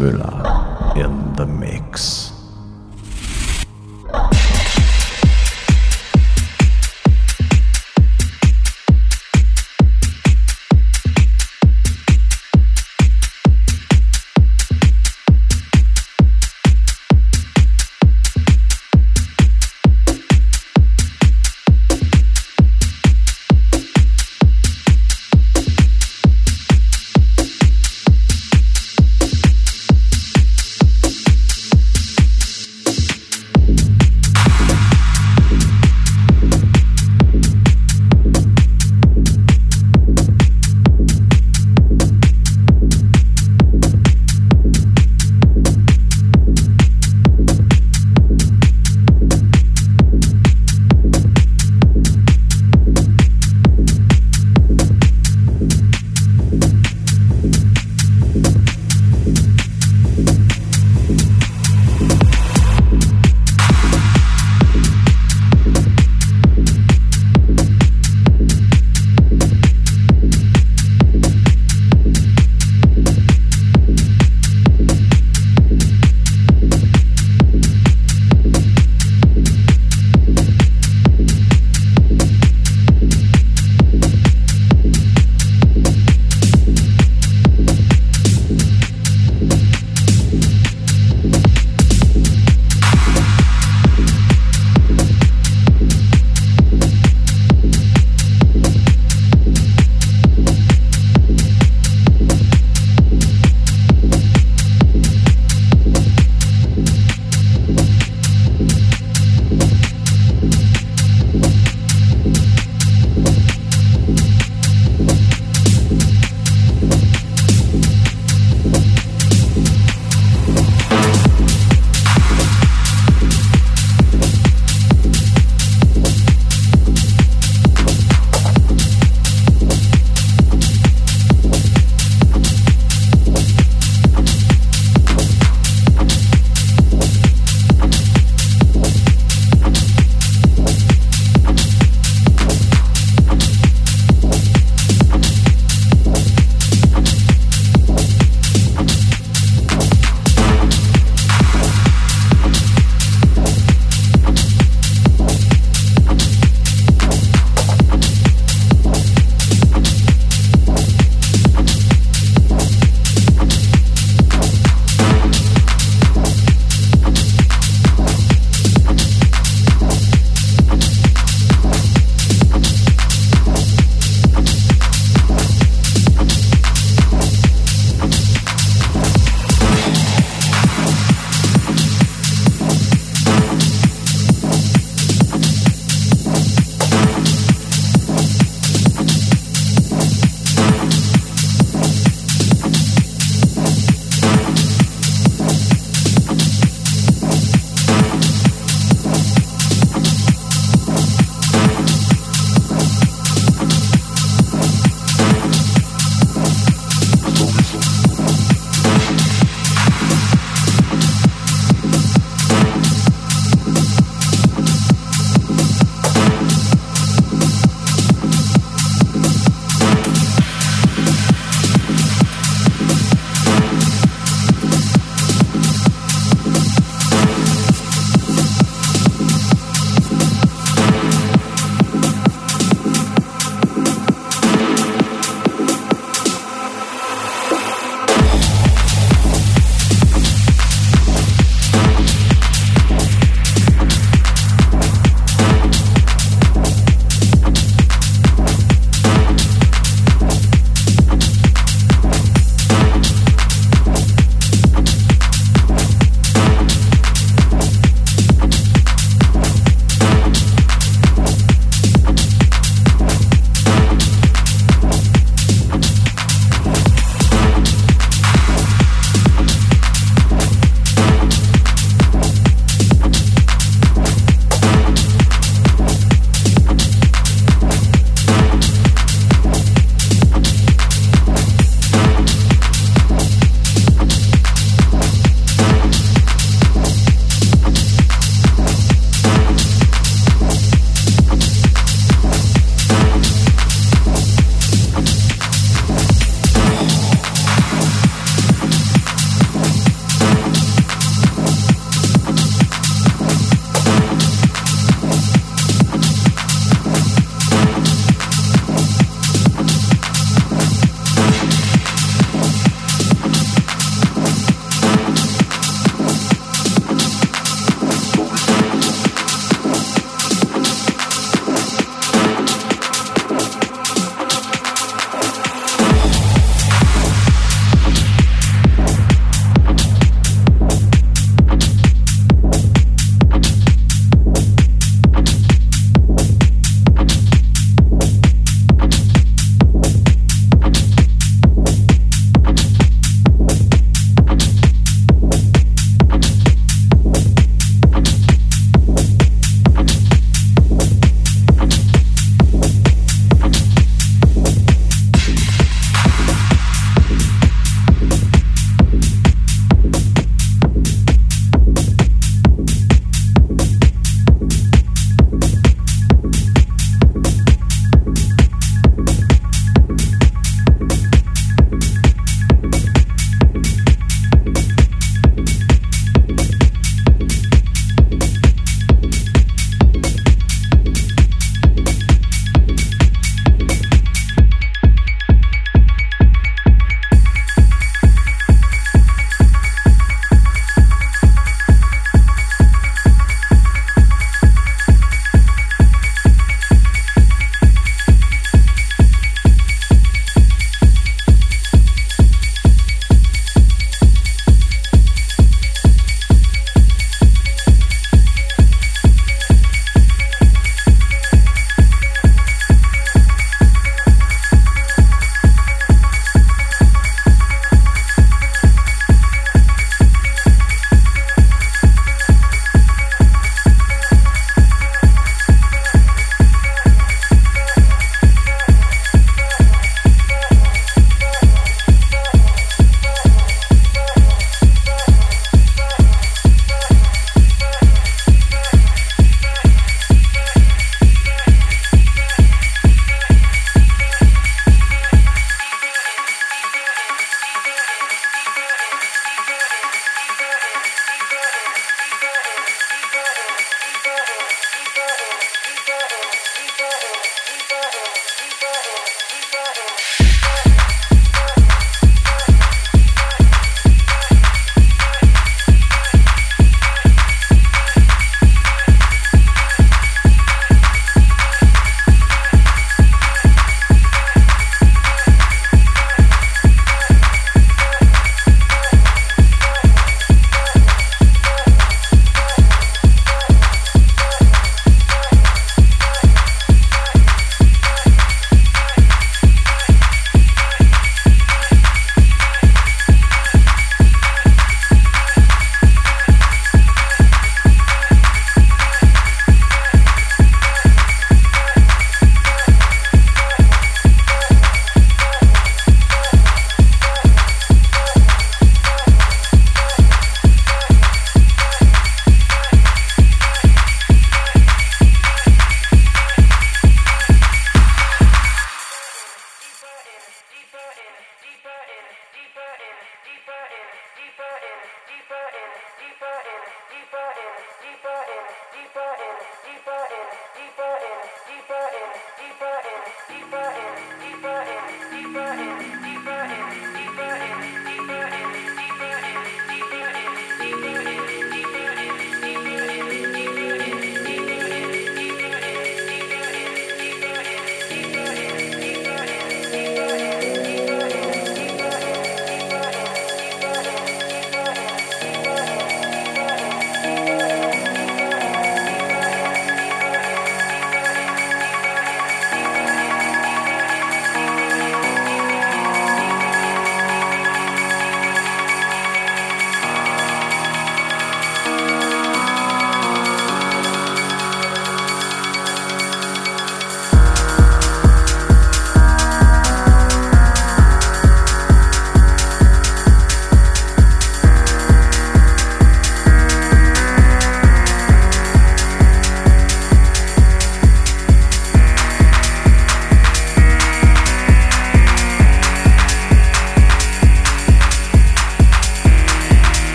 对了。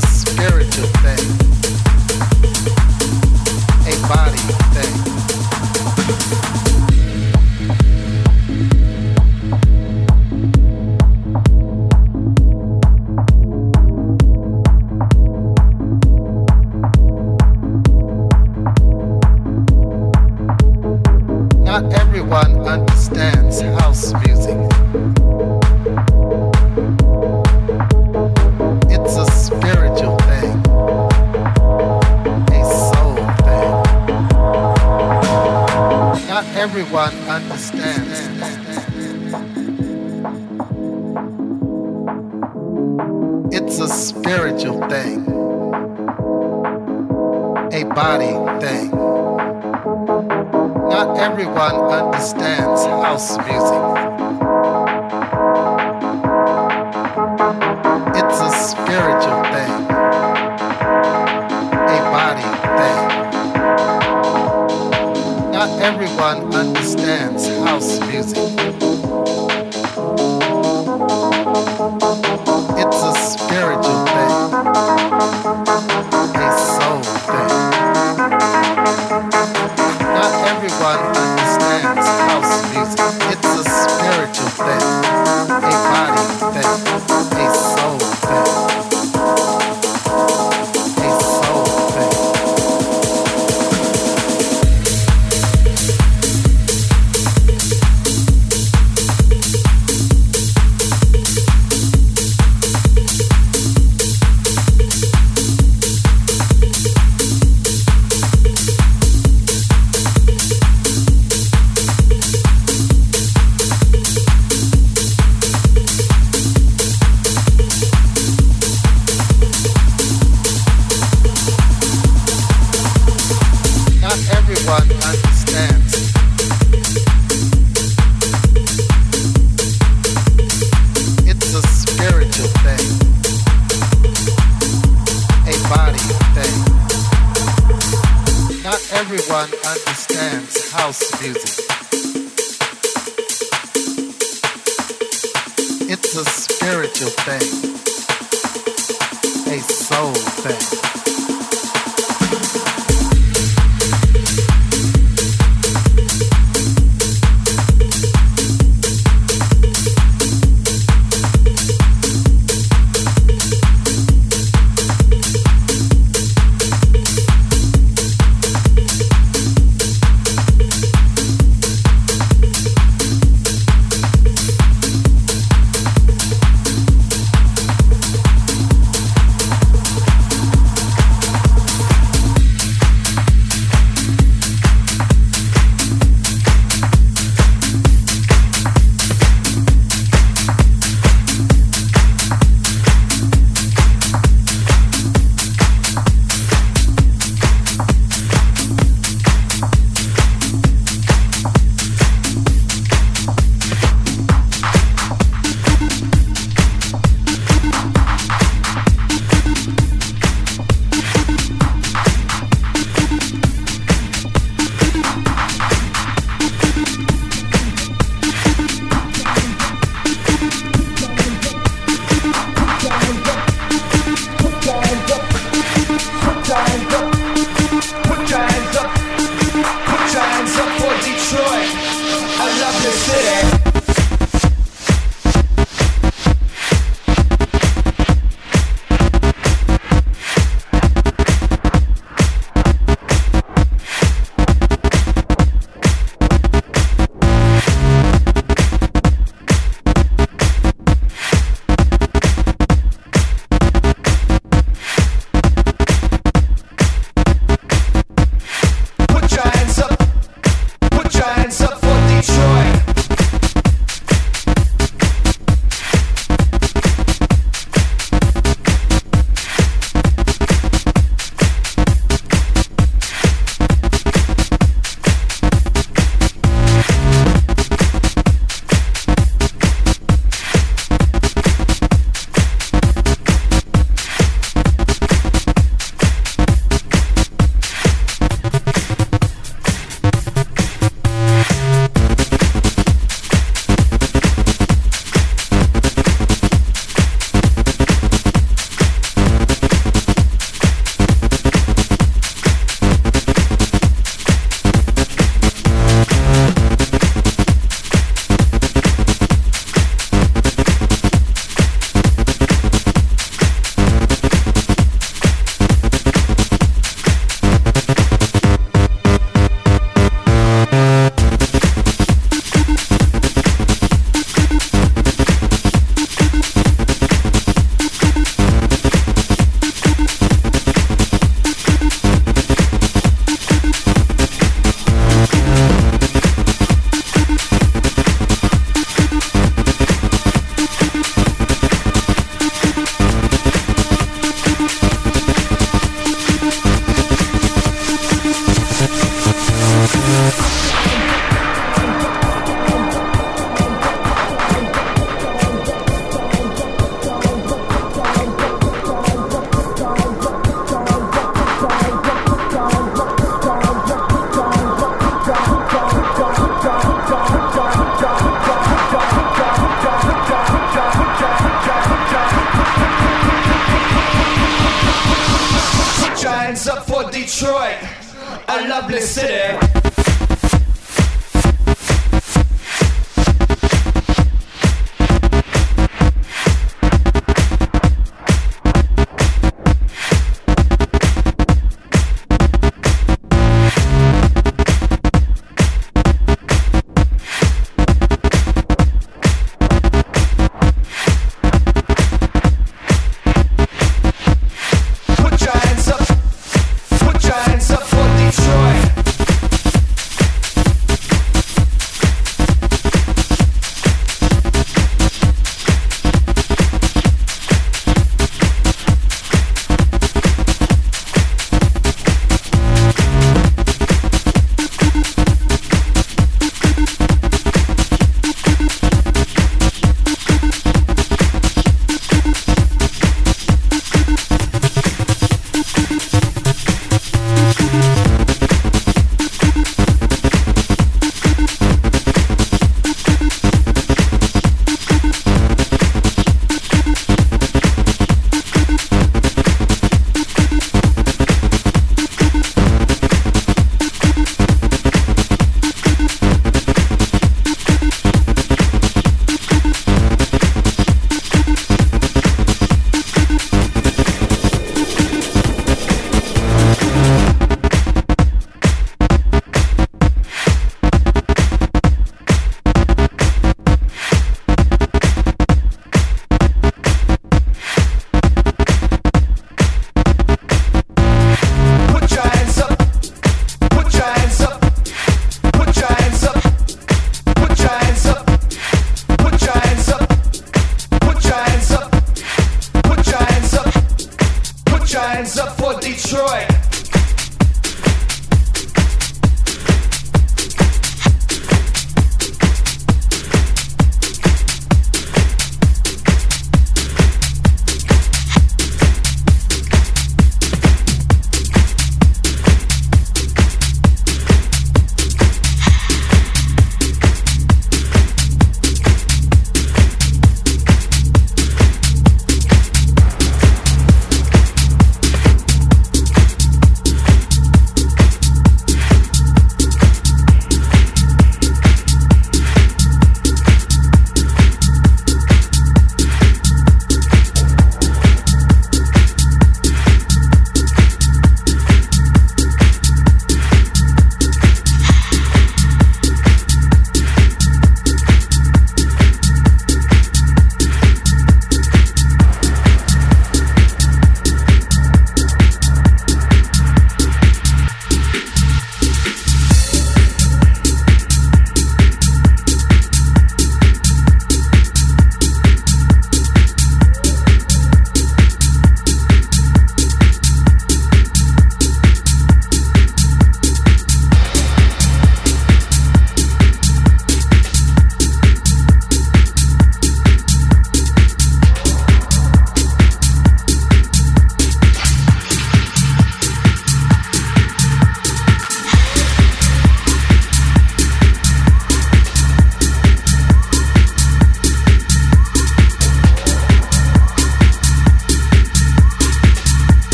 spiritual thing, a body thing. Thing.